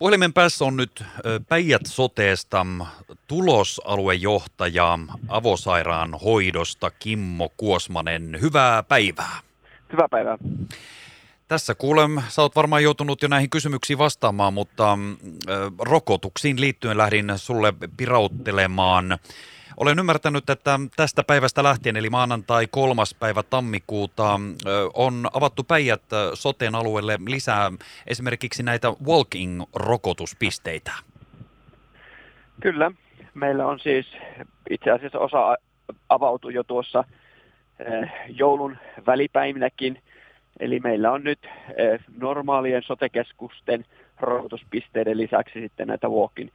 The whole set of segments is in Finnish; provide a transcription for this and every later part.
Puhelimen päässä on nyt Päijät Soteesta tulosaluejohtaja avosairaan hoidosta Kimmo Kuosmanen. Hyvää päivää. Hyvää päivää. Tässä kuulem, sä oot varmaan joutunut jo näihin kysymyksiin vastaamaan, mutta rokotuksiin liittyen lähdin sulle pirauttelemaan. Olen ymmärtänyt, että tästä päivästä lähtien, eli maanantai kolmas päivä tammikuuta, on avattu Päijät soteen alueelle lisää esimerkiksi näitä walking-rokotuspisteitä. Kyllä. Meillä on siis itse asiassa osa avautui jo tuossa joulun välipäivinäkin. Eli meillä on nyt normaalien sotekeskusten rokotuspisteiden lisäksi sitten näitä walking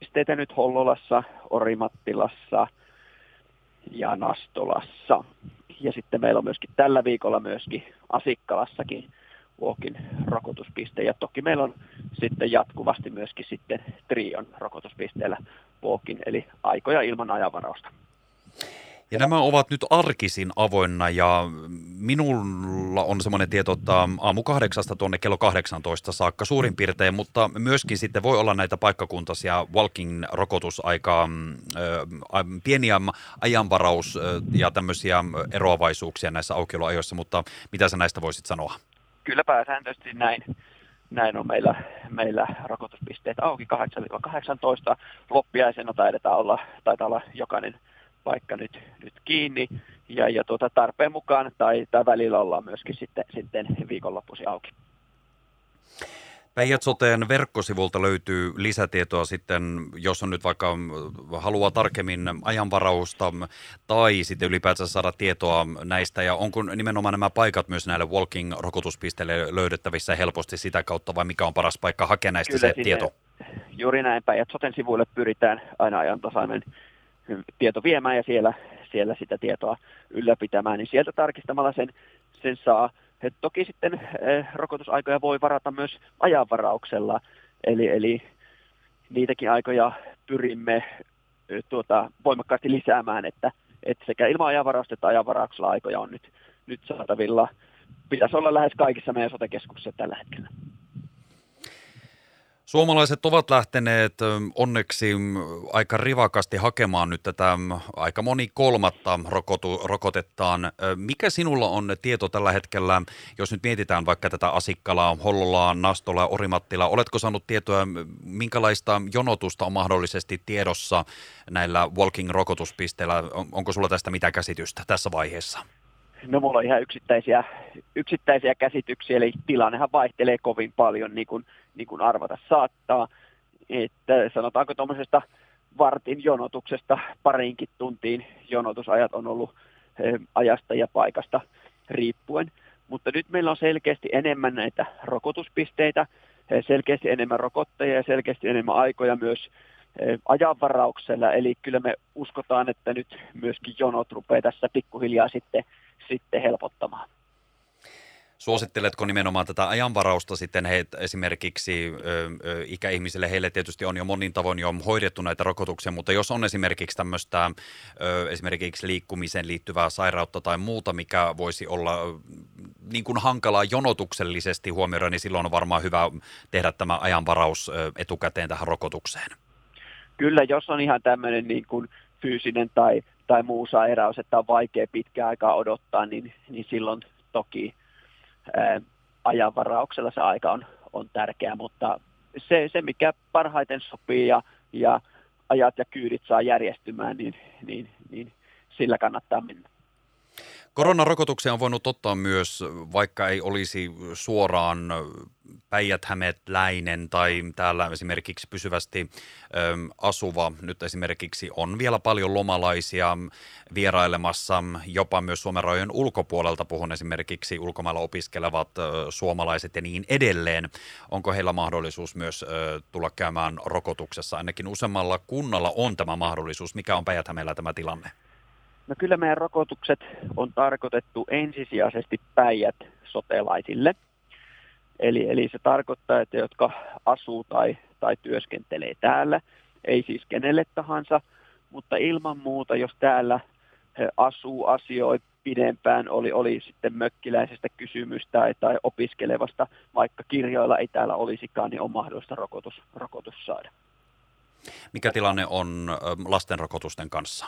pisteitä nyt Hollolassa, Orimattilassa ja Nastolassa. Ja sitten meillä on myöskin tällä viikolla myöskin Asikkalassakin Walkin rokotuspiste. Ja toki meillä on sitten jatkuvasti myöskin sitten Trion rokotuspisteellä Walkin, eli aikoja ilman ajanvarausta. Ja nämä ovat nyt arkisin avoinna ja minulla on semmoinen tieto, että aamu kahdeksasta tuonne kello 18 saakka suurin piirtein, mutta myöskin sitten voi olla näitä paikkakuntaisia walking-rokotusaikaa, pieniä ajanvaraus- ja tämmöisiä eroavaisuuksia näissä aukioloajoissa, mutta mitä sä näistä voisit sanoa? Kyllä pääsääntöisesti näin. Näin on meillä, meillä rokotuspisteet auki 8-18. Loppiaisena taidetaan olla, taitaa olla jokainen paikka nyt, nyt kiinni ja, ja tuota tarpeen mukaan tai, tai välillä ollaan myöskin sitten, sitten viikonloppuisin auki. Päijät Soteen verkkosivulta löytyy lisätietoa sitten, jos on nyt vaikka haluaa tarkemmin ajanvarausta tai sitten ylipäätään saada tietoa näistä ja onko nimenomaan nämä paikat myös näille walking-rokotuspisteille löydettävissä helposti sitä kautta vai mikä on paras paikka hakea näistä Kyllä, se sinne, tieto? Juuri näin Päijät Soten sivuille pyritään aina ajantasainen tieto viemään ja siellä, siellä sitä tietoa ylläpitämään, niin sieltä tarkistamalla sen, sen saa. He toki sitten eh, rokotusaikoja voi varata myös ajanvarauksella, eli, eli niitäkin aikoja pyrimme eh, tuota, voimakkaasti lisäämään, että, että sekä ilman ajanvarausta että ajanvarauksella aikoja on nyt, nyt saatavilla. Pitäisi olla lähes kaikissa meidän sotekeskuksissa tällä hetkellä. Suomalaiset ovat lähteneet onneksi aika rivakasti hakemaan nyt tätä aika moni kolmatta rokotu, rokotettaan. Mikä sinulla on tieto tällä hetkellä, jos nyt mietitään vaikka tätä Asikkalaa, Hollolaa, Nastolaa, Orimattilaa, oletko saanut tietoa, minkälaista jonotusta on mahdollisesti tiedossa näillä walking-rokotuspisteillä? Onko sulla tästä mitä käsitystä tässä vaiheessa? No mulla on ihan yksittäisiä, yksittäisiä käsityksiä, eli tilannehan vaihtelee kovin paljon, niin kuin, niin kuin arvata saattaa. Että sanotaanko tuommoisesta vartin jonotuksesta parinkin tuntiin jonotusajat on ollut eh, ajasta ja paikasta riippuen. Mutta nyt meillä on selkeästi enemmän näitä rokotuspisteitä, eh, selkeästi enemmän rokotteja ja selkeästi enemmän aikoja myös eh, ajanvarauksella. Eli kyllä me uskotaan, että nyt myöskin jonot rupeaa tässä pikkuhiljaa sitten sitten helpottamaan. Suositteletko nimenomaan tätä ajanvarausta sitten he, esimerkiksi ö, ö, ikäihmisille? Heille tietysti on jo monin tavoin jo hoidettu näitä rokotuksia, mutta jos on esimerkiksi tämmöistä ö, esimerkiksi liikkumiseen liittyvää sairautta tai muuta, mikä voisi olla niin kuin hankalaa jonotuksellisesti huomioida, niin silloin on varmaan hyvä tehdä tämä ajanvaraus ö, etukäteen tähän rokotukseen. Kyllä, jos on ihan tämmöinen niin kuin fyysinen tai tai muu sairaus, että on vaikea pitkään aikaa odottaa, niin, niin silloin toki ää, ajanvarauksella se aika on, on tärkeä, mutta se, se, mikä parhaiten sopii ja, ja ajat ja kyydit saa järjestymään, niin, niin, niin sillä kannattaa mennä. Koronarokotuksia on voinut ottaa myös, vaikka ei olisi suoraan päijät läinen tai täällä esimerkiksi pysyvästi ö, asuva. Nyt esimerkiksi on vielä paljon lomalaisia vierailemassa, jopa myös Suomen rajojen ulkopuolelta. Puhun esimerkiksi ulkomailla opiskelevat ö, suomalaiset ja niin edelleen. Onko heillä mahdollisuus myös ö, tulla käymään rokotuksessa? Ainakin useammalla kunnalla on tämä mahdollisuus. Mikä on päijät tämä tilanne? No kyllä meidän rokotukset on tarkoitettu ensisijaisesti päijät sotelaisille. Eli, eli se tarkoittaa, että jotka asuu tai, tai työskentelee täällä, ei siis kenelle tahansa, mutta ilman muuta, jos täällä asuu, asioi, pidempään, oli, oli sitten mökkiläisestä kysymys tai, tai opiskelevasta, vaikka kirjoilla ei täällä olisikaan, niin on mahdollista rokotus, rokotus saada. Mikä tilanne on lastenrokotusten kanssa?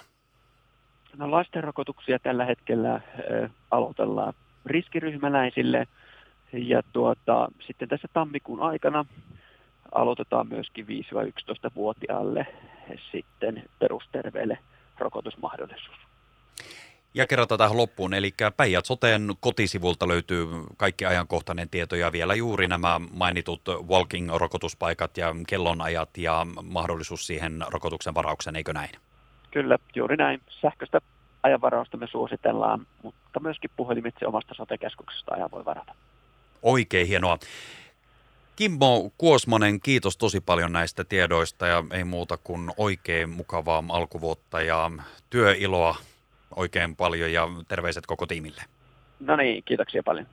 No lastenrokotuksia tällä hetkellä äh, aloitellaan riskiryhmäläisille ja tuota, sitten tässä tammikuun aikana aloitetaan myöskin 5-11-vuotiaalle sitten perusterveelle rokotusmahdollisuus. Ja kerrotaan tähän loppuun, eli Päijät Soteen kotisivulta löytyy kaikki ajankohtainen tieto ja vielä juuri nämä mainitut walking-rokotuspaikat ja kellonajat ja mahdollisuus siihen rokotuksen varaukseen, eikö näin? Kyllä, juuri näin. Sähköistä ajanvarausta me suositellaan, mutta myöskin puhelimitse omasta sotekeskuksesta ajan voi varata. Oikein hienoa. Kimmo Kuosmanen, kiitos tosi paljon näistä tiedoista ja ei muuta kuin oikein mukavaa alkuvuotta ja työiloa oikein paljon ja terveiset koko tiimille. No niin, kiitoksia paljon.